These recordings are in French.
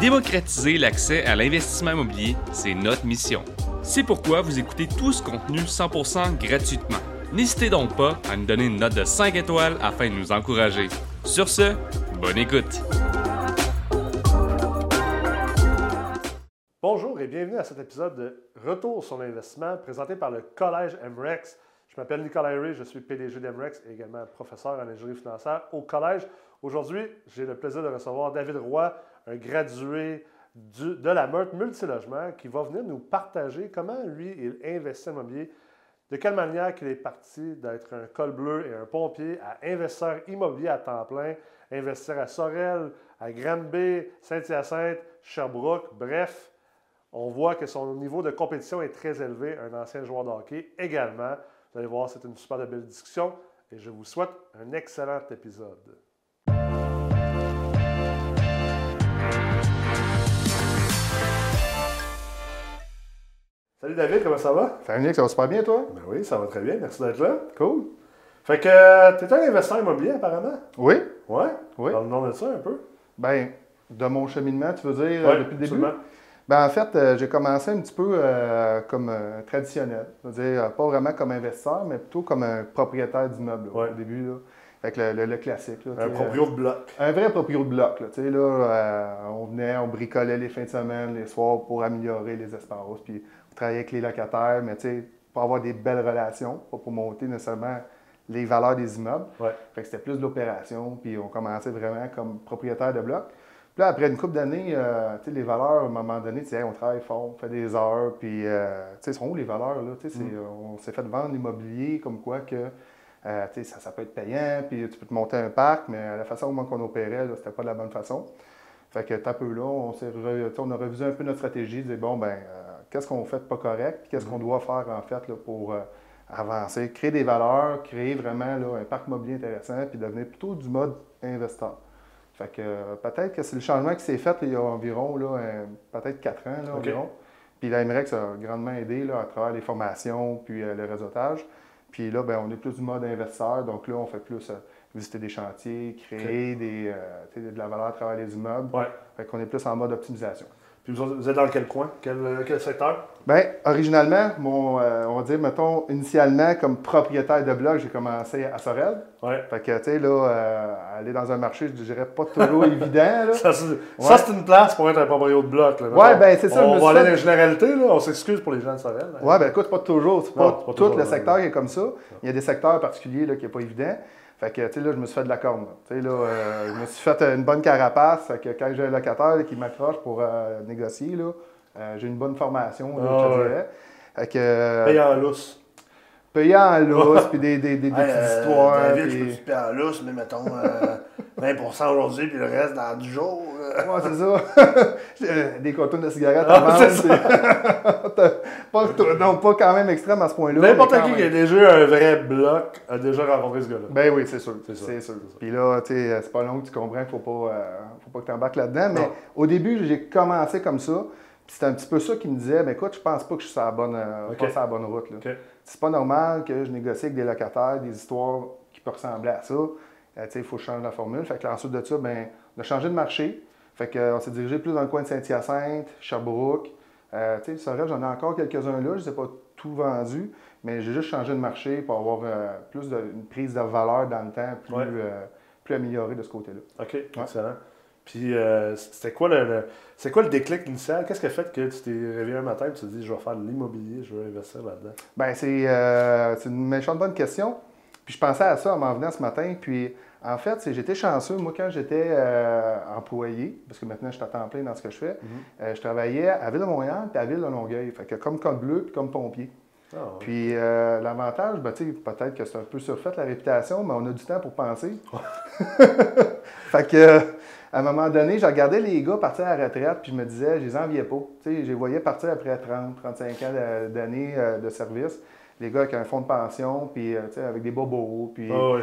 Démocratiser l'accès à l'investissement immobilier, c'est notre mission. C'est pourquoi vous écoutez tout ce contenu 100% gratuitement. N'hésitez donc pas à nous donner une note de 5 étoiles afin de nous encourager. Sur ce, bonne écoute. Bonjour et bienvenue à cet épisode de Retour sur l'investissement présenté par le Collège MREX. Je m'appelle Nicolas Ray, je suis PDG d'MREX et également professeur en ingénierie financière au Collège. Aujourd'hui, j'ai le plaisir de recevoir David Roy, un gradué de la Meurthe Multilogement, qui va venir nous partager comment lui, il investit en immobilier, de quelle manière qu'il est parti d'être un col bleu et un pompier à investisseur immobilier à temps plein, investir à Sorel, à Granby, Saint-Hyacinthe, Sherbrooke, bref, on voit que son niveau de compétition est très élevé, un ancien joueur de hockey également. Vous allez voir, c'est une super belle discussion et je vous souhaite un excellent épisode. Salut David, comment ça va? Salut Nick, ça va super bien toi? Ben oui, ça va très bien, merci d'être là. Cool. Fait que tu es un investisseur immobilier apparemment? Oui. Ouais? Oui. Parle-nous de ça un peu. Ben, de mon cheminement, tu veux dire, Ouais, depuis le début? Ben, en fait, euh, j'ai commencé un petit peu euh, comme euh, traditionnel. C'est-à-dire, pas vraiment comme investisseur, mais plutôt comme un propriétaire d'immeuble Ouais. au début. Là. Fait que le, le- le classique. Là, Un proprio de bloc. un vrai proprio de bloc. Là, tu sais, là, on venait, on bricolait les fins de semaine, les soirs pour améliorer les espaces. Puis on travaillait avec les locataires, mais tu sais, pour avoir des belles relations, pas pour monter nécessairement les valeurs des immeubles. Ouais. Fait que c'était plus de l'opération, puis on commençait vraiment comme propriétaire de bloc. Puis là, après une couple d'années, euh, tu sais, les valeurs, à un moment donné, tu sais, Hey, on travaille fort, on fait des heures, puis, euh, tu sais, sont où les valeurs, là? Tu sais, Mm. on s'est fait vendre l'immobilier comme quoi que, euh, tu sais, ça, ça peut être payant, puis tu peux te monter un parc, mais la façon comment qu'on opérait, là, c'était pas de la bonne façon. Fait que, un peu là, on, s'est re- on a revisé un peu notre stratégie, dire, bon, ben, qu'est-ce qu'on fait de pas correct, qu'est-ce qu'on doit faire, en fait, là, pour... euh, avancer, créer des valeurs, créer vraiment là, un parc immobilier intéressant, puis devenir plutôt du mode investisseur. Fait que euh, peut-être que c'est le changement qui s'est fait là, il y a environ peut-être quatre ans là, environ. Puis la MREX a grandement aidé là, à travers les formations puis euh, le réseautage. Puis là, ben, on est plus du mode investisseur, donc là, on fait plus visiter des chantiers, créer des, de la valeur à travers les immeubles. Ouais. Fait qu'on est plus en mode optimisation. Puis vous, êtes dans quel coin? Quel, euh, quel secteur? Bien, originalement, mon, euh, on va dire, mettons, initialement, comme propriétaire de bloc, j'ai commencé à Sorel. Ouais. Fait que, tu sais, là, euh, aller dans un marché, je dirais pas toujours évident, là. Ça, c'est Ouais. une place pour être un proprio de bloc. Là, Ouais, ben, c'est ça, On va aller dans les généralités, là. On s'excuse pour les gens de Sorel. là. Ouais, ben écoute, pas toujours, c'est Non, pas, c'est pas tout toujours, le secteur ouais. qui est comme ça. Il y a des secteurs particuliers là, qui n'est pas évident. Fait que, tu sais, là, je me suis fait de la corne. Tu sais, là, euh, je me suis fait une bonne carapace. Fait que quand j'ai un locataire qui m'accroche pour euh, négocier, là, euh, j'ai une bonne formation, là, Ah, je te ouais. dirais. Fait que, euh, Paye en lousse. Payant en lousse, puis des, des, des, petites euh, histoires. David, puis- je peux payer en lousse, mais mettons euh, 20% aujourd'hui, puis le reste dans du jour. euh. Ouais, c'est ça. Des contours de cigarettes à Ah, c'est pas, non, pas quand même extrême à ce point-là. N'importe qui qui a déjà eu un vrai bloc a déjà rencontré ce gars-là. Ben oui, c'est sûr. C'est sûr. Puis là, tu sais, c'est pas long que tu comprends qu'il faut pas, euh, faut pas que tu embarques là-dedans. Mais Non. au début, j'ai commencé comme ça. C'était un petit peu ça qui me disait, ben écoute, je pense pas que je suis sur la bonne, euh, pas sur la bonne route. là. OK. C'est pas normal que je négocie avec des locataires des histoires qui peuvent ressembler à ça. Euh, sais, il faut changer la formule. Fait que là, ensuite de ça, ben, on a changé de marché. Fait que, euh, on s'est dirigé plus dans le coin de Saint-Hyacinthe, Sherbrooke. Tu sais, j'en ai encore quelques-uns là. Je ne les ai pas tout vendus, mais j'ai juste changé de marché pour avoir plus de, une prise de valeur dans le temps, plus, Ouais. plus améliorée de ce côté-là. OK, excellent. Puis, euh, c'était quoi le, le- c'est quoi le déclic initial? Qu'est-ce qui a fait que tu t'es réveillé un matin et tu t'es dit, je vais faire de l'immobilier, je veux investir là-dedans? Ben, c'est euh, c'est une méchante bonne question. Puis je pensais à ça en m'en venant ce matin. Puis en fait, c'est- j'étais chanceux. Moi, quand j'étais euh, employé, parce que maintenant je suis à temps plein dans ce que je fais, euh, je travaillais à Ville-de-Montréal puis à Ville-de-Longueuil. Fait que comme code bleu puis comme pompier. Ah, ouais. Puis euh, l'avantage, ben, peut-être que c'est un peu surfait la réputation, mais on a du temps pour penser. fait que, à un moment donné, je regardais les gars partir à la retraite, puis je me disais, je les enviais pas. Tu sais, je les voyais partir après 30, 35 ans de- d'années euh, de service. Les gars avec un fonds de pension, puis euh, avec des bobos, puis Ah,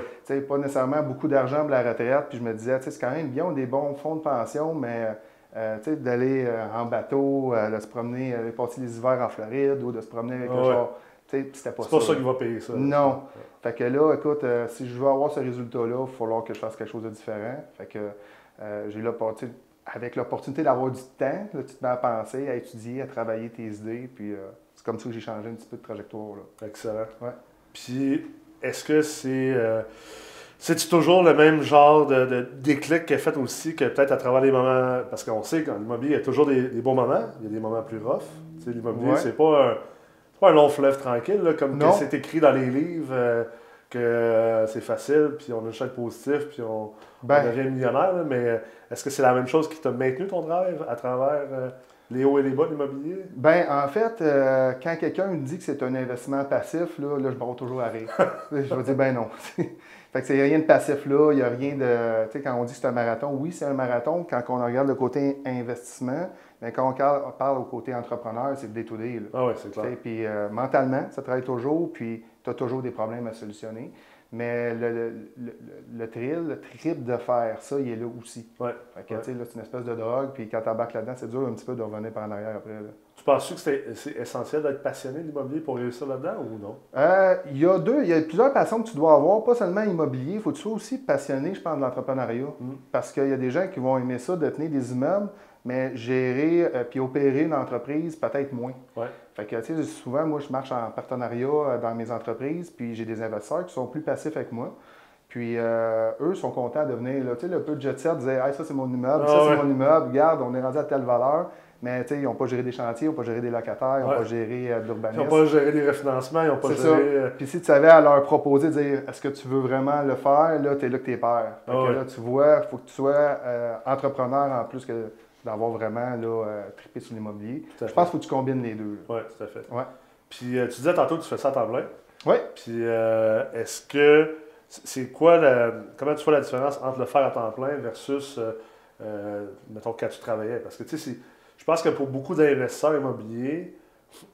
pas nécessairement beaucoup d'argent pour la retraite. Puis je me disais, c'est quand même bien, on a des bons fonds de pension, mais euh, d'aller euh, en bateau, euh, de se promener, aller passer les hivers en Floride ou de se promener avec Ah un ouais. char. Tu sais, c'était pas C'est pas ça. ça qui va payer ça. Non. Fait que là, écoute, si je veux avoir ce résultat-là, il va falloir que je fasse quelque chose de différent. Fait que euh, j'ai sais, avec l'opportunité d'avoir du temps, là, tu te mets à penser, à étudier, à travailler tes idées, puis euh, c'est comme ça que j'ai changé un petit peu de trajectoire. Là. Excellent. Ouais. Puis, est-ce que c'est. euh, c'est-tu toujours le même genre de, de déclic qui est fait aussi que peut-être à travers les moments. Parce qu'on sait qu'en immobilier, il y a toujours des, des bons moments, il y a des moments plus rough. L'immobilier, Ouais. c'est pas un, c'est pas un long fleuve tranquille, là, comme que c'est écrit dans les livres, que euh, c'est facile, puis on a le choc positif, puis on, on Ben, devient millionnaire. là, mais est-ce que c'est la même chose qui t'a maintenu ton drive à travers euh, les hauts et les bas de l'immobilier? ben, en fait, euh, quand quelqu'un me dit que c'est un investissement passif, là, là je barre toujours à rire. je vais dire, ben non. fait que c'est rien de passif là, il n'y a rien de. Tu sais, quand on dit que c'est un marathon, oui, c'est un marathon. Quand on regarde le côté investissement, mais quand on parle au côté entrepreneur, c'est day to day. là. Ah oui, c'est clair. Puis euh, mentalement, ça travaille toujours, puis tu as toujours des problèmes à solutionner. Mais le, le, le, le thrill, le trip de faire ça, il est là aussi. Ouais. Fait que, Ouais. tu sais, là, c'est une espèce de drogue, puis quand tu embarques là-dedans, c'est dur un petit peu de revenir par en arrière après. là. Tu penses que c'est c'est essentiel d'être passionné de l'immobilier pour réussir là-dedans ou non? Euh, il y a deux, il y a plusieurs passions que tu dois avoir, pas seulement immobilier, il faut que tu sois aussi passionné, je pense, de l'entrepreneuriat. Mm. Parce qu'il y a des gens qui vont aimer ça, de tenir des immeubles, mais gérer euh, puis opérer une entreprise, peut-être moins. Ouais. Fait que, tu sais, souvent, moi, je marche en partenariat euh, dans mes entreprises, puis j'ai des investisseurs qui sont plus passifs avec moi. Puis euh, eux sont contents de venir, là, tu sais, le peu de jet set, disaient, hey, ça c'est mon immeuble, Ah ça c'est mon immeuble, regarde, on est rendu à telle valeur. Mais tu sais, ils n'ont pas géré des chantiers, ils n'ont pas géré des locataires, ils n'ont Ouais. pas géré euh, de Ils l'urbanisme. n'ont pas géré les refinancements, ils n'ont pas géré. euh, Puis si tu avais à leur proposer, dire est-ce que tu veux vraiment le faire, là, tu es là que tu es père. Fait Ah que ouais. là, tu vois, il faut que tu sois entrepreneur en plus que d'avoir vraiment là, euh, trippé sur l'immobilier. Je pense qu'il faut que tu combines les deux. Oui, tout à fait. Ouais. Puis euh, tu disais tantôt que tu fais ça à temps plein. Oui. Puis euh, est-ce que. C'est quoi la. Comment tu vois la différence entre le faire à temps plein versus, mettons, quand tu travaillais? Parce que, tu sais, je pense que pour beaucoup d'investisseurs immobiliers,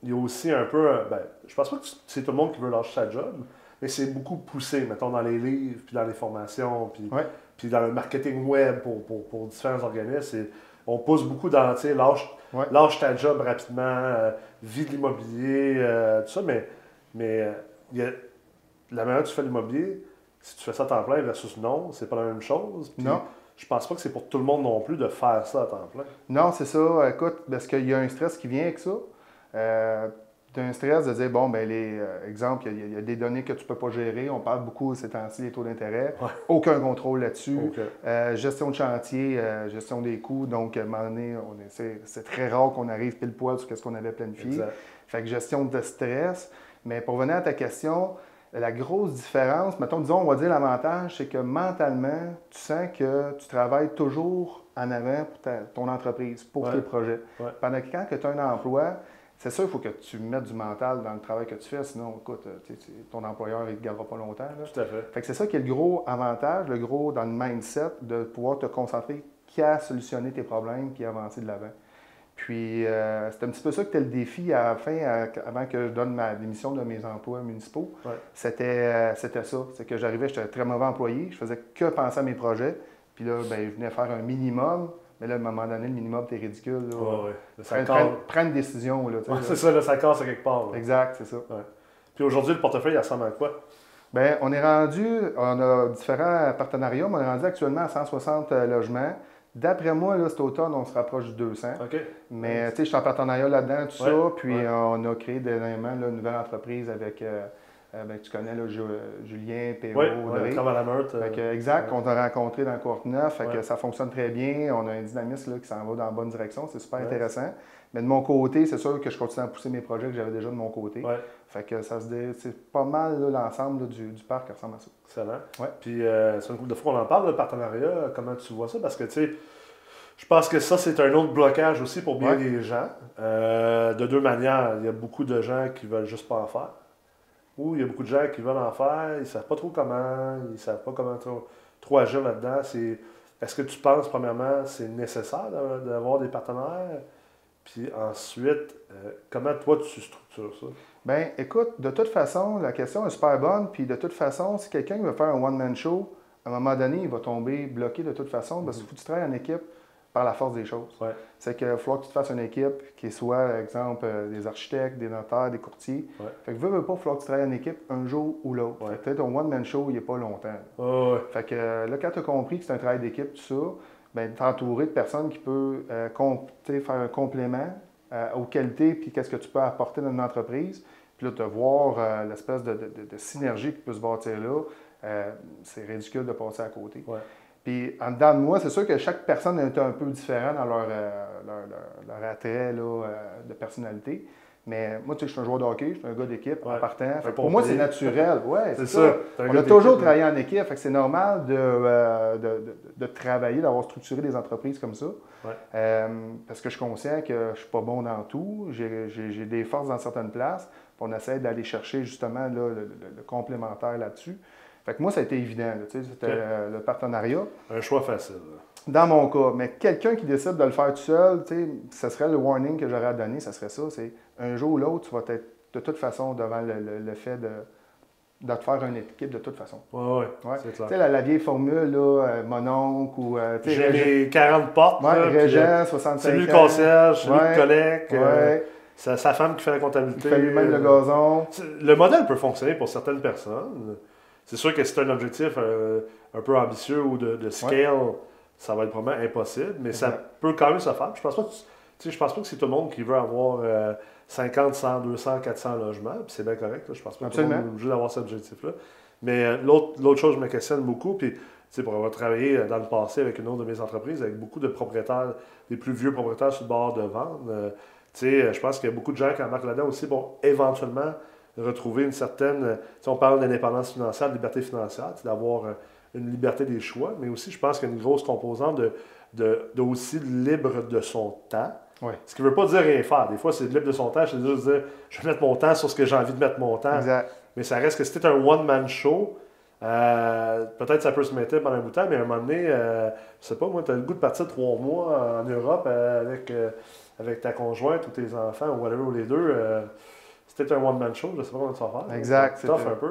il y a aussi un peu. Ben, je pense pas que c'est tout le monde qui veut lâcher sa job, mais c'est beaucoup poussé, mettons, dans les livres, puis dans les formations, puis, Ouais. puis dans le marketing web pour, pour, pour différents organismes. On pousse beaucoup dans, tu sais, lâche, Ouais. lâche ta job rapidement, euh, vie de l'immobilier, euh, tout ça, mais, mais euh, il y a, la manière dont tu fais l'immobilier, si tu fais ça à temps plein versus non, c'est pas la même chose. Puis Non. Je pense pas que c'est pour tout le monde non plus de faire ça à temps plein. Non, c'est ça. Écoute, parce qu'il y a un stress qui vient avec ça. Euh, tu as un stress de dire, bon, ben les euh, exemple, il y, a- il y a des données que tu ne peux pas gérer. On parle beaucoup ces temps-ci des taux d'intérêt. Ouais. Aucun contrôle là-dessus. Euh, gestion de chantier, euh, gestion des coûts. Donc, à un moment donné, on est- c'est, c'est très rare qu'on arrive pile poil sur ce qu'on avait planifié. exact. Fait que gestion de stress. Mais pour venir à ta question, la grosse différence, mettons, disons, on va dire l'avantage, c'est que mentalement, tu sens que tu travailles toujours en avant pour ta- ton entreprise, pour Ouais. tes projets. Ouais. Pendant que quand tu as un emploi, c'est sûr, il faut que tu mettes du mental dans le travail que tu fais, sinon, écoute, euh, ton employeur, il ne te gardera pas longtemps. là. Tout à fait. Fait que c'est ça qui est le gros avantage, le gros dans le mindset, de pouvoir te concentrer qu'à solutionner tes problèmes puis avancer de l'avant. Puis euh, c'est un petit peu ça que était le défi à la fin, à- avant que je donne ma démission de mes emplois municipaux. Ouais. C'était, euh, c'était ça. C'est que j'arrivais, j'étais un très mauvais employé, je faisais que penser à mes projets. Puis là, ben, je venais faire un minimum. Mais là, à un moment donné, le minimum, t'es ridicule. Là. Ouais, ça Prends, une décision. Là, Ouais, c'est ça, là, ça casse à quelque part. là. Exact, c'est ça. Puis aujourd'hui, le portefeuille, il ressemble à quoi? Bien, on est rendu, on a différents partenariats, mais on est rendu actuellement à 160 euh, logements. D'après moi, là, cet automne, on se rapproche du 200. OK. Mais tu sais, je suis en partenariat là-dedans, tout Ouais, ça. Puis ouais. on a créé dernièrement là, une nouvelle entreprise avec, euh, euh, ben, tu connais là, Julien, Péro, Oui, Audrey. ouais, travail à la euh, Fait que, exact, ouais. on t'a rencontré dans Courteneuf, fait que Ouais. ça fonctionne très bien. On a un dynamisme là, qui s'en va dans la bonne direction, c'est super Ouais. intéressant. Mais de mon côté, c'est sûr que je continue à pousser mes projets que j'avais déjà de mon côté. Ouais, Fait que ça se dé- c'est pas mal l'ensemble du, du parc qui ressemble à ça. excellent. Ouais. Puis, euh, c'est une couple de fois qu'on en parle, le partenariat. Comment tu vois ça? Parce que, tu sais, je pense que ça, c'est un autre blocage aussi pour bien Ouais. des gens. Euh, de deux manières. Il y a beaucoup de gens qui veulent juste pas en faire. Ou il y a beaucoup de gens qui veulent en faire, ils savent pas trop comment, ils savent pas comment trop, trop agir là-dedans. C'est, est-ce que tu penses, premièrement, c'est nécessaire d'avoir- des partenaires? Puis ensuite, euh, comment toi, tu structures ça? Ben, écoute, de toute façon, la question est super bonne. Puis de toute façon, si quelqu'un veut faire un one-man show, à un moment donné, il va tomber bloqué de toute façon parce qu'il faut que tu travailles en équipe par la force des choses. Ouais. C'est qu'il va falloir que tu te fasses une équipe qui soit, exemple, euh, des architectes, des notaires, des courtiers. Ouais. Fait que veux, veux pas, il va falloir que tu travailles en équipe un jour ou l'autre. Ouais. Peut-être ton one-man show, il n'est pas longtemps. Oh. Fait que euh, là, quand tu as compris que c'est un travail d'équipe, tout ça, ben, t'entourer de personnes qui peuvent euh, faire un complément euh, aux qualités puis qu'est-ce que tu peux apporter dans une entreprise. Puis là, de voir euh, l'espèce de, de- de- de synergie qui peut se bâtir là, c'est ridicule de passer à côté. Puis en dedans de moi, c'est sûr que chaque personne est un peu différente dans leur, euh, leur, leur- leur attrait là, euh, de personnalité. Mais moi, tu sais, je suis un joueur de hockey, je suis un gars d'équipe Ouais. en partant. Pour moi, c'est naturel. Ouais, C'est ça. ça. On a toujours travaillé en équipe, fait que c'est normal de, euh, de, de- de travailler, d'avoir structuré des entreprises comme ça. Ouais. Euh, parce que je suis conscient que je suis pas bon dans tout, j'ai des forces dans certaines places, puis on essaie d'aller chercher justement là, le, le- le complémentaire là-dessus. Fait que moi, ça a été évident, tu c'était euh, le partenariat. Un choix facile. Dans mon cas, mais quelqu'un qui décide de le faire tout seul, tu sais, ce serait le warning que j'aurais à donner, ça serait ça, c'est un jour ou l'autre, tu vas être de toute façon devant le, le- le fait de, de te faire une équipe de toute façon. Ouais, ouais, Ouais. c'est Tu clair. sais, la, la vieille formule, là, euh, mon oncle ou euh, tu J'ai les 40 portes. ouais, là, euh, Régent, 65 C'est lui le concierge, c'est lui le collègue. euh, Ouais, c'est sa femme qui fait la il comptabilité. fait lui-même le euh, gazon. Le modèle peut fonctionner pour certaines personnes. C'est sûr que c'est un objectif euh, un peu ambitieux ou de, de scale, ça va être probablement impossible, mais ça peut quand même se faire. Je pense pas que, tu je pense pas que c'est tout le monde qui veut avoir euh, 50, 100, 200, 400 logements, puis c'est bien correct. là. Je pense pas que tout le monde est obligé d'avoir cet objectif-là. Mais euh, l'autre l'autre chose, je me questionne beaucoup, puis tu pour avoir travaillé euh, dans le passé avec une autre de mes entreprises, avec beaucoup de propriétaires, des plus vieux propriétaires sur le bord de vente, euh, tu je pense qu'il y a beaucoup de gens qui embarquent là-dedans aussi vont éventuellement retrouver une certaine. euh, sais, on parle d'indépendance financière, de liberté financière, d'avoir euh, une liberté des choix, mais aussi, je pense qu'il y a une grosse composante de, de, de aussi libre de son temps. Ce qui ne veut pas dire rien faire. Des fois, c'est libre de son temps, c'est juste dire je vais mettre mon temps sur ce que j'ai envie de mettre mon temps. Exact. Mais ça reste que si c'était un one-man show, euh, peut-être ça peut se mettre pendant un bout de temps, mais à un moment donné, euh, je sais pas, moi, tu as le goût de partir trois mois en Europe avec, euh, avec ta conjointe ou tes enfants ou whatever, ou les deux. C'était un one-man show, je sais pas comment tu vas faire. Exact, C'est tough un peu.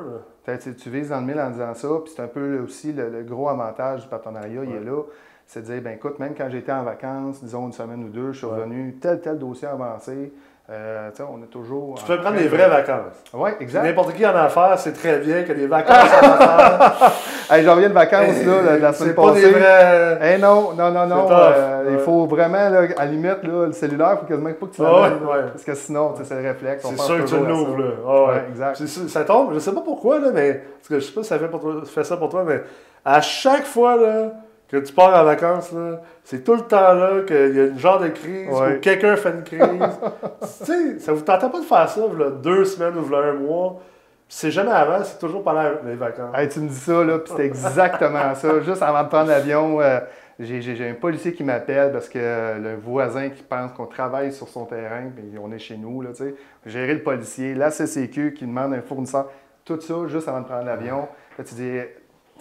Là. Tu- tu vises dans le mille en disant ça, puis c'est un peu aussi le, le gros avantage du partenariat, il est là. C'est de dire, ben écoute, même quand j'étais en vacances, disons une semaine ou deux, je suis Ouais. revenu, tel, tel dossier avancé. Euh, tu sais, on est toujours. Tu en peux prendre des de- vraies vacances. Oui, exact. N'importe qui en affaires, c'est très bien que des vacances en affaires. Hey, j'en reviens de vacances là, la, la semaine C'est pas des passée. vrais. Eh non, non, non, non. Euh, Il faut vraiment, là, à la limite, là, le cellulaire, il faut quasiment pas que tu l'amènes, ouais. Parce que sinon, c'est le réflexe. C'est sûr que tu l'ouvres, là. Ah ouais. Exact. Ça tombe, je sais pas pourquoi, là, mais. Parce que je sais pas si ça fait, pour toi, fait ça pour toi, mais à chaque fois là, que tu pars en vacances, là, c'est tout le temps là qu'il y a une genre de crise Ouais. ou quelqu'un fait une crise. tu sais, ça vous tente pas de faire ça, là, deux semaines ou un mois. C'est jamais avant, c'est toujours pendant les vacances. Hey, tu me dis ça, là, puis c'est exactement ça. Juste avant de prendre l'avion, euh, j'ai j'ai- j'ai un policier qui m'appelle parce que euh, le voisin qui pense qu'on travaille sur son terrain, puis on est chez nous, là, tu sais. Gérer le policier, la CCQ qui demande un fournisseur, tout ça juste avant de prendre l'avion. Là, tu dis,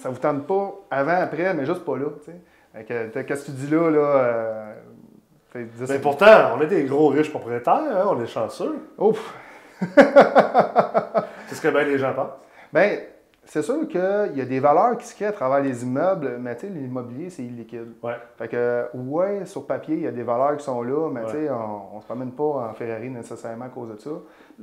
ça vous tente pas avant, après, mais juste pas là, Qu'est-ce que tu dis là, là? euh, Mais pourtant, on est des gros riches propriétaires, hein, on est chanceux. Ouf! C'est ce que bien les gens pensent. Bien, c'est sûr qu'il y a des valeurs qui se créent à travers les immeubles, mais tu sais, l'immobilier, c'est illiquide. Ouais. Fait que, ouais, sur papier, il y a des valeurs qui sont là, mais Ouais. tu sais, on, on se promène pas en Ferrari nécessairement à cause de ça.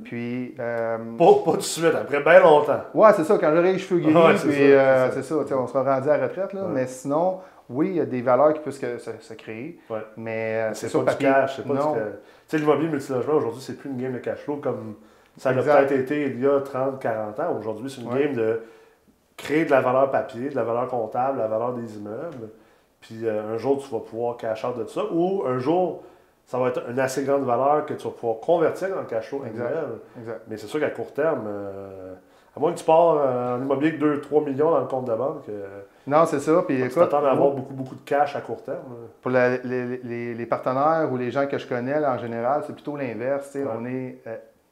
Puis, euh, Pas, pas tout de suite, après bien longtemps. ouais, c'est ça, quand j'aurai les cheveux gris, Ouais, c'est puis ça, euh, c'est c'est ça. ça, on sera rendu à la retraite, là, mais sinon, oui, il y a des valeurs qui peuvent se, se- se créer, Ouais. mais euh, C'est pas du papier. cash, c'est pas non. du cash. Tu sais, l'immobilier multilogement, aujourd'hui, c'est plus une game de cash flow comme ça l'a peut-être été il y a 30, 40 ans. Aujourd'hui, c'est une Ouais. game de créer de la valeur papier, de la valeur comptable, de la valeur des immeubles. Puis euh, un jour, tu vas pouvoir cash out de ça. Ou un jour, ça va être une assez grande valeur que tu vas pouvoir convertir en cash flow Exact. annuel. Exact. Mais c'est sûr qu'à court terme, euh, à moins que tu pars euh, en immobilier avec 2-3 millions dans le compte de banque, Non, c'est ça, puis tu écoute, t'attends à avoir beaucoup, beaucoup de cash à court terme. là. Pour la- les, les- les partenaires ou les gens que je connais, là, en général, c'est plutôt l'inverse. tu Ouais. On est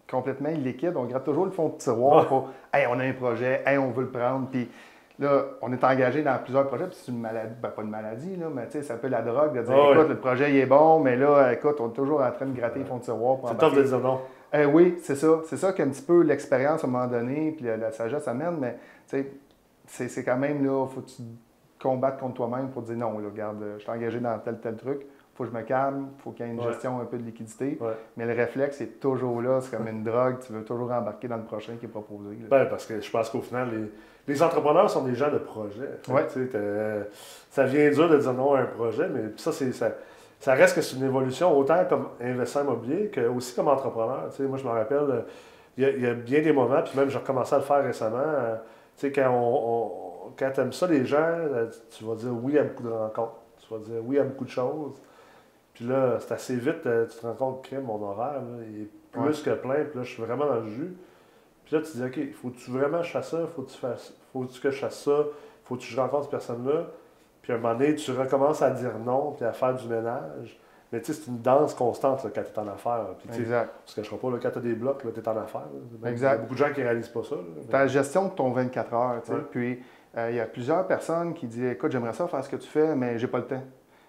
complètement illiquide. On gratte toujours le fond de tiroir pour Hey, on a un projet, hey, on veut le prendre. Puis là, on est engagé dans plusieurs projets. Puis c'est une maladie, ben, pas une maladie, là, mais tu sais, ça peut la drogue de dire Ah écoute, le projet il est bon, mais là, écoute, on est toujours en train de gratter le fond de tiroir pour C'est tough de dire non. Eh oui, c'est ça. C'est ça qu'un petit peu l'expérience à un moment donné, puis la, la sagesse amène, mais tu sais, c'est, quand même là, faut que tu combattes contre toi-même pour dire non, là, regarde, je suis engagé dans tel, tel truc, faut que je me calme, faut qu'il y ait une Ouais. gestion un peu de liquidité. Ouais. Mais le réflexe est toujours là, c'est comme une drogue, tu veux toujours embarquer dans le prochain qui est proposé. Ben, parce que je pense qu'au final, les, les entrepreneurs sont des gens de projet. Ouais. tu ça vient dur de dire non à un projet, mais ça, c'est, ça, ça reste que c'est une évolution, autant comme investisseur immobilier que aussi comme entrepreneur. Tu moi, je me rappelle, il y, a, il y a bien des moments, puis même j'ai recommencé à le faire récemment. euh, tu sais, quand on, on- quand t'aimes ça, les gens, tu vas dire oui à beaucoup de rencontres. Tu vas dire oui à beaucoup de choses. Puis là, c'est assez vite, euh, tu te rends compte que mon horaire, là, il est plus Ouais. que plein. Puis là, je suis vraiment dans le jus. Puis là, tu te dis, OK, faut-tu vraiment que je fasse ça? Faut-tu fasses- faut-tu que je fasse ça? Faut-tu que je rencontre cette personne-là? Puis à un moment donné, tu recommences à dire non, puis à faire du ménage. Mais tu sais, c'est une danse constante là, quand tu es en affaires. Puis Exact. on se cachera pas, là, quand tu as des blocs, tu es en affaires. là. Il y a Exact. beaucoup de gens qui réalisent pas ça. as la gestion de ton 24 heures. tu sais. Ouais. Puis, euh, il y a plusieurs personnes qui disent Écoute, j'aimerais ça faire ce que tu fais, mais j'ai pas le temps.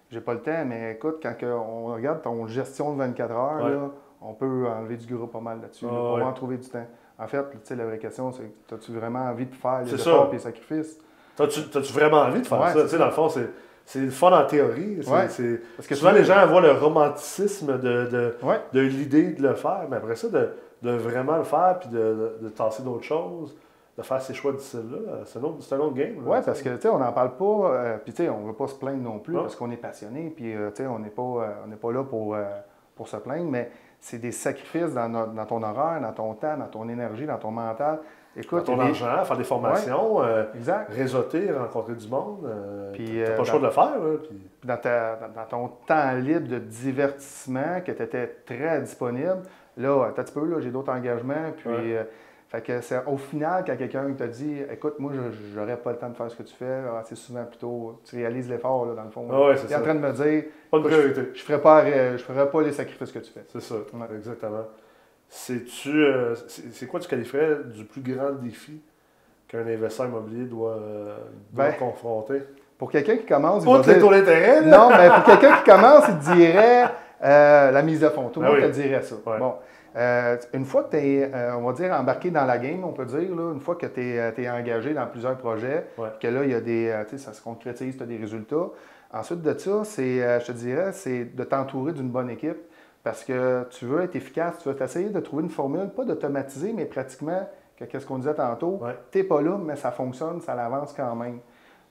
J'ai pas le temps, mais écoute, quand on regarde ton gestion de 24 heures, Ouais. là, on peut enlever du gros pas mal là-dessus. Ah, on ouais. va en trouver du temps. En fait, tu sais, la vraie question, c'est as-tu vraiment envie de faire les efforts ça. et les sacrifices? T'as-tu t'as-tu vraiment envie de faire Ouais, ça? sais, dans le fond, c'est. C'est le fun en théorie. Ouais. Parce que souvent, les gens voient le romanticisme de, de, l'idée de le faire, mais après ça, de, de vraiment le faire, puis de, de, de tasser d'autres choses, de faire ses choix d'ici-là, c'est un, un autre game. Oui, tu parce que, tu sais, on n'en parle pas, euh, puis, tu sais, on ne veut pas se plaindre non plus Non. parce qu'on est passionné, puis, euh, tu sais, on n'est pas, euh, on n'est pas là pour, euh, pour se plaindre, mais c'est des sacrifices dans, dans ton horaire, dans ton temps, dans ton énergie, dans ton mental. Écoute, Faire ton argent, faire des formations, euh, Exact. réseauter, rencontrer du monde. euh, Puis, t'as euh, pas le choix de le faire. Là, puis... Dans, ta- dans- dans ton temps libre de divertissement, que tu étais très disponible, là, attends un petit peu, là, j'ai d'autres engagements. Puis, Ouais. Fait que c'est au final, quand quelqu'un te dit Écoute, moi, je n'aurais pas le temps de faire ce que tu fais, ah, c'est souvent plutôt, tu réalises l'effort, là, dans le fond. Ah ouais, Tu es en train de me dire Pas de priorité. Je ne ferai, pas, euh, je ferai pas les sacrifices que tu fais. C'est ça, Ouais. exactement. C'est-tu, euh, c'est c'est quoi tu qualifierais du plus grand défi qu'un investisseur immobilier doit, euh, doit Ben, confronter? Pour quelqu'un qui commence, les dire- taux d'intérêt? Non, mais pour quelqu'un qui commence, il dirait euh, la mise à fond. Tout le Ben monde oui. te dirait ça. Ouais. Bon. Euh, une fois que tu es, on va dire, embarqué dans la game, on peut dire, là, une fois que tu es, engagé dans plusieurs projets, Ouais. que là, il y a des, euh, ça se concrétise, tu as des résultats. Ensuite de ça, c'est, euh, je te dirais, c'est de t'entourer d'une bonne équipe parce que tu veux être efficace, tu veux essayer de trouver une formule, pas d'automatiser, mais pratiquement, que- qu'est-ce qu'on disait tantôt, Ouais. tu n'es pas là, mais ça fonctionne, ça l'avance quand même.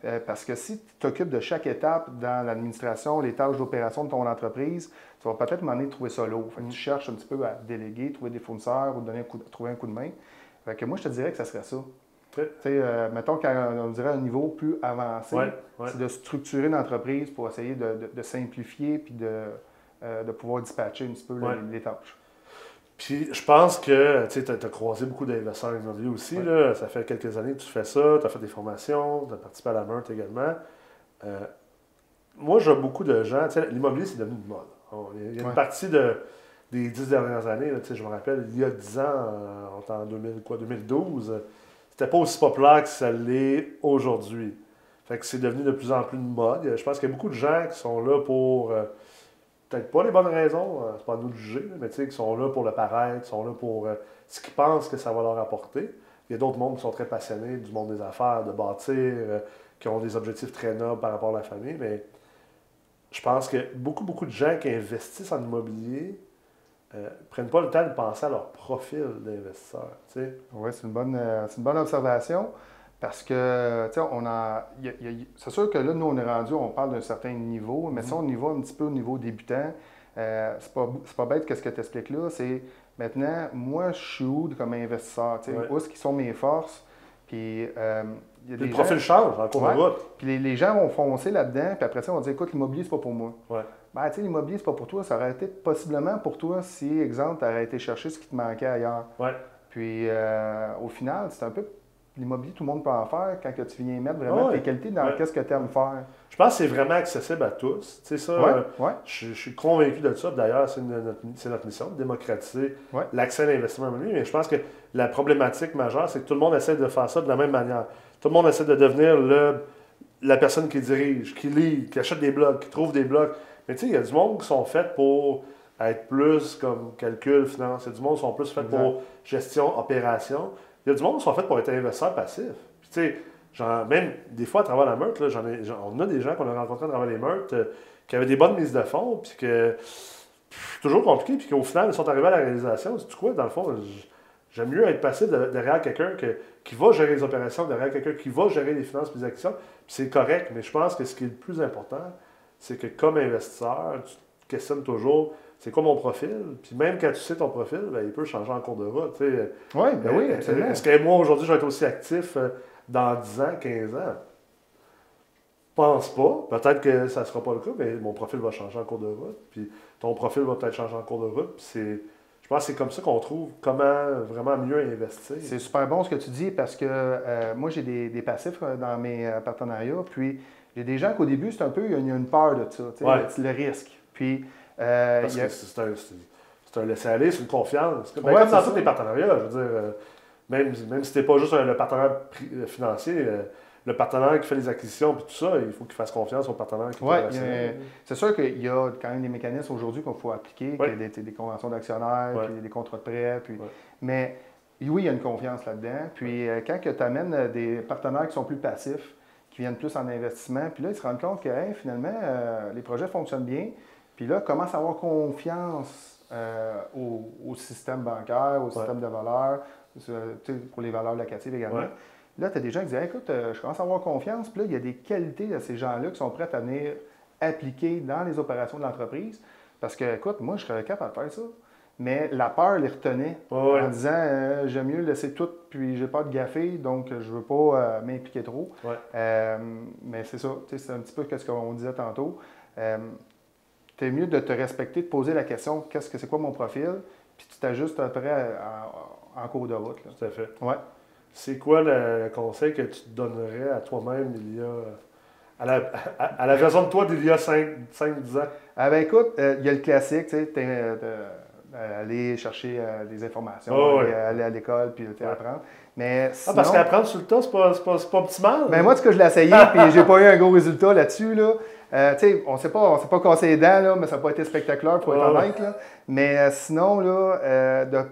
Euh, parce que si tu t'occupes de chaque étape dans l'administration, les tâches d'opération de ton entreprise, tu vas peut-être m'en trouver ça lourd. Fait que tu cherches un petit peu à déléguer, trouver des fournisseurs ou donner un coup de- trouver un coup de main. Fait que moi, je te dirais que ça serait ça. Euh, mettons qu'on dirait un niveau plus avancé, Ouais, ouais. c'est de structurer une entreprise pour essayer de, de- de simplifier puis de, euh, de pouvoir dispatcher un petit peu là, Ouais. les, les tâches. Puis je pense que tu as, croisé beaucoup d'investisseurs immobiliers aussi. Ouais. Là. Ça fait quelques années que tu fais ça, tu as fait des formations, tu as participé à la Meurthe également. Euh, moi, j'ai beaucoup de gens. tu sais, L'immobilier, c'est devenu une mode. On- Il y a une Ouais. partie de, des dix dernières années. là, tu sais, je me rappelle, il y a dix ans, euh, en 2000, quoi, 2012, euh, c'était pas aussi populaire que ça l'est aujourd'hui. Fait que c'est devenu de plus en plus une mode. Je pense qu'il y a beaucoup de gens qui sont là pour. Peut-être pas les bonnes raisons, euh, c'est pas à nous de juger, mais tu sais, qui sont là pour le paraître, qui sont là pour euh, ce qu'ils pensent que ça va leur apporter. Il y a d'autres mondes qui sont très passionnés du monde des affaires, de bâtir, euh, qui ont des objectifs très nobles par rapport à la famille, mais je pense que beaucoup, beaucoup de gens qui investissent en immobilier euh, prennent pas le temps de penser à leur profil d'investisseur. Oui, c'est une, bonne, euh, c'est une bonne observation parce que, tu sais, on a. c'est sûr que là, nous, on est rendu, on parle d'un certain niveau, mais si on y va un petit peu au niveau débutant, euh, c'est pas, c'est pas bête qu'est-ce que tu expliques là. C'est maintenant, moi, je suis où comme investisseur? tu sais, Ouais. Où est-ce qui sont mes forces? Puis, euh, y a des le profil change en cours Ouais. de route. puis les, les gens vont foncer là-dedans, puis après ça, on va dire écoute, l'immobilier, c'est pas pour moi. Ouais. Ben, tu sais, l'immobilier, c'est pas pour toi. Ça aurait été possiblement pour toi si, exemple, tu aurais été chercher ce qui te manquait ailleurs. Ouais. Puis, euh, au final, c'est un peu l'immobilier, tout le monde peut en faire quand que tu viens mettre vraiment Ah ouais. tes qualités dans Ouais. qu'est-ce que tu aimes faire. Je pense que c'est vraiment accessible à tous. Tu sais, ça, Ouais, euh, ouais. Je, je suis convaincu de ça. D'ailleurs, c'est notre, notre mission de démocratiser l'accès à l'investissement immobilier. Mais je pense que la problématique majeure, c'est que tout le monde essaie de faire ça de la même manière. Tout le monde essaie de devenir le, la personne qui dirige, qui lit, qui achète des blogs, qui trouve des blogs. Mais tu sais, il y a du monde qui sont faits pour être plus comme calcul, finance. Il y a du monde qui sont plus faits pour gestion, opération. Il y a du monde qui sont faits pour être investisseurs passifs. Puis tu sais, même des fois à travers la meurtre, là, ai, on a des gens qu'on a rencontrés à travers les meurtres euh, qui avaient des bonnes mises de fonds, puis que pff, toujours compliqué, puis qu'au final, ils sont arrivés à la réalisation. C'est quoi, dans le fond, J'aime mieux être passif de- derrière quelqu'un que- qui va gérer les opérations, derrière quelqu'un qui va gérer les finances et les actions. Puis c'est correct, mais je pense que ce qui est le plus important, c'est que comme investisseur, tu te questionnes toujours c'est quoi mon profil? Puis même quand tu sais ton profil, ben, il peut changer en cours de route. tu sais. Oui, ben oui, Euh, absolument. Est-ce que moi, aujourd'hui, je vais être aussi actif euh, dans 10 ans, 15 ans? Je pense pas. Peut-être que ça ne sera pas le cas, mais mon profil va changer en cours de route. Puis ton profil va peut-être changer en cours de route. Puis c'est, je pense que c'est comme ça qu'on trouve comment vraiment mieux investir. C'est super bon ce que tu dis parce que euh, moi, j'ai des, des passifs dans mes partenariats. Puis, il y a des gens qu'au début, c'est un peu, il y a- une peur de ça, Ouais. le, le risque. Puis, euh, Parce a- que c'est un, c'est- un laisser-aller, c'est une confiance. Ben, Ouais, comme dans ça. tous les partenariats, je veux dire, euh, même, même si tu n'es pas juste un- le partenaire euh, financier, euh, le partenaire qui fait les acquisitions et tout ça, il faut qu'il fasse confiance au partenaire qui Ouais, c'est sûr qu'il y a quand même des mécanismes aujourd'hui qu'il faut appliquer, Ouais. qu'il y a des, des conventions d'actionnaires, Ouais. puis des contrats de prêt. Puis. Mais oui, il y a une confiance là-dedans. Puis euh, quand tu amènes des partenaires qui sont plus passifs, qui viennent plus en investissement, puis là, ils se rendent compte que hey, finalement, les projets fonctionnent bien. Puis là, commencent à avoir confiance euh, au, au système bancaire, au système de valeurs, euh, pour les valeurs locatives également. Ouais. Là, tu as des gens qui disent écoute, euh, je commence à avoir confiance. Puis là, il y a des qualités de ces gens-là qui sont prêts à venir appliquer dans les opérations de l'entreprise. Parce que, écoute, moi, je serais capable de faire ça. Mais la peur les retenait ouais. en disant euh, j'aime mieux laisser tout, puis j'ai pas de gaffer, donc je veux pas euh, m'impliquer trop. Ouais. Euh, mais c'est ça, c'est un petit peu ce qu'on disait tantôt. Euh, c'est mieux de te respecter, de poser la question qu'est-ce que c'est quoi mon profil, puis tu t'ajustes après en, en cours de route. là. Tout à fait. Ouais. C'est quoi le conseil que tu te donnerais à toi-même il y a. à la, à, à la version de toi d'il y a 5-10 ans? Ah ben écoute, euh, il y a le classique, tu sais, euh, euh, aller chercher euh, des informations, Oh, aller, à l'école, puis sais, Ouais. apprendre. Mais Ah, parce qu'apprendre sur le tas, c'est pas, pas, pas optimal. ben moi, en tout cas, je l'ai essayé, puis j'ai pas eu un gros résultat là-dessus, là. Euh, on s'est pas, pas cassé les dents, là, mais ça n'a pas été spectaculaire, pour être ouais. honnête, là. Mais euh, sinon, là, euh, de-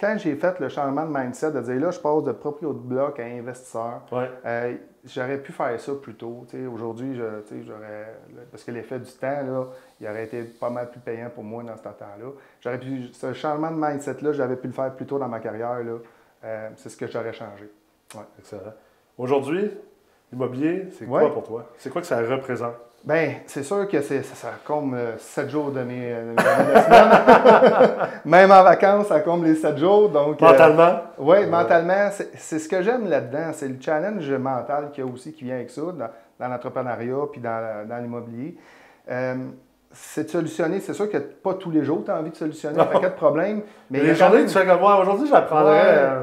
quand j'ai fait le changement de mindset, de dire, là, je passe de proprio de bloc à investisseur, Ouais. euh, j'aurais pu faire ça plus tôt. Aujourd'hui, j'aurais. Parce que l'effet du temps, là, il aurait été pas mal plus payant pour moi dans ce temps-là. J'aurais pu. Ce changement de mindset-là, j'avais pu le faire plus tôt dans ma carrière. Euh, c'est ce que j'aurais changé. Excellent. Aujourd'hui, l'immobilier, c'est Ouais. quoi pour toi? C'est quoi que ça représente? Bien, c'est sûr que ça, ça comble euh, sept jours de mes, euh, de mes. Même en vacances, ça comble les sept jours. Donc, euh, Mentalement? Oui, mentalement, c'est c'est ce que j'aime là-dedans. C'est le challenge mental qu'il y a aussi qui vient avec ça, dans, dans l'entrepreneuriat puis dans, dans l'immobilier. Euh, c'est de solutionner. C'est sûr que pas tous les jours tu as envie de solutionner un paquet de problèmes. Mais il y les journées, même, tu fais comme moi. Aujourd'hui, j'apprendrais Ouais. euh,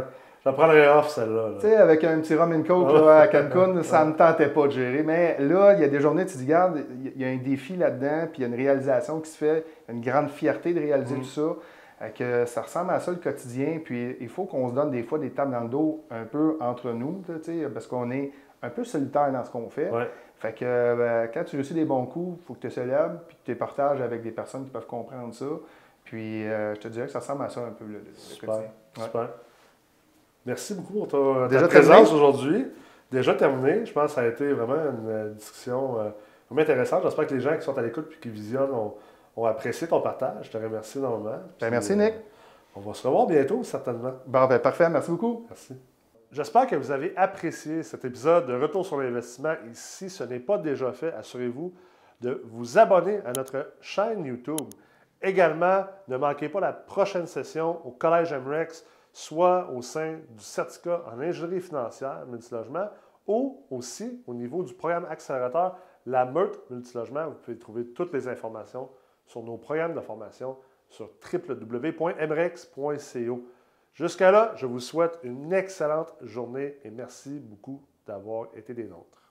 j'apprendrais off celle-là. là. tu sais, avec un petit rum and coke là, à Cancun, ça ne me tentait pas de gérer. Mais là, il y a des journées, tu te dis, regarde, il y a un défi là-dedans, puis il y a une réalisation qui se fait, une grande fierté de réaliser Mm. tout ça. euh, que ça ressemble à ça le quotidien, puis il faut qu'on se donne des fois des tables dans le dos un peu entre nous, là, tu sais, parce qu'on est un peu solitaire dans ce qu'on fait. Ouais. Fait que euh, quand tu réussis des bons coups, il faut que tu te célèbres, puis que tu les partages avec des personnes qui peuvent comprendre ça. Puis euh, je te dirais que ça ressemble à ça un peu le, le- le Super. quotidien. Ouais. Super. Merci beaucoup pour ta, présence aujourd'hui. Déjà terminé. Je pense que ça a été vraiment une euh, discussion euh, vraiment intéressante. J'espère que les gens qui sont à l'écoute et qui visionnent ont, ont apprécié ton partage. Je te remercie énormément. Ben, merci, euh, Nick. On va se revoir bientôt, certainement. Bon, ben, parfait, merci beaucoup. Merci. J'espère que vous avez apprécié cet épisode de Retour sur l'investissement. Et si ce n'est pas déjà fait, assurez-vous de vous abonner à notre chaîne YouTube. Également, ne manquez pas la prochaine session au Collège MREX, soit au sein du certificat en ingénierie financière multilogement ou aussi au niveau du programme accélérateur La Meute Multilogement. Vous pouvez trouver toutes les informations sur nos programmes de formation sur www.mrex.co. Jusqu'à là, je vous souhaite une excellente journée et merci beaucoup d'avoir été des nôtres.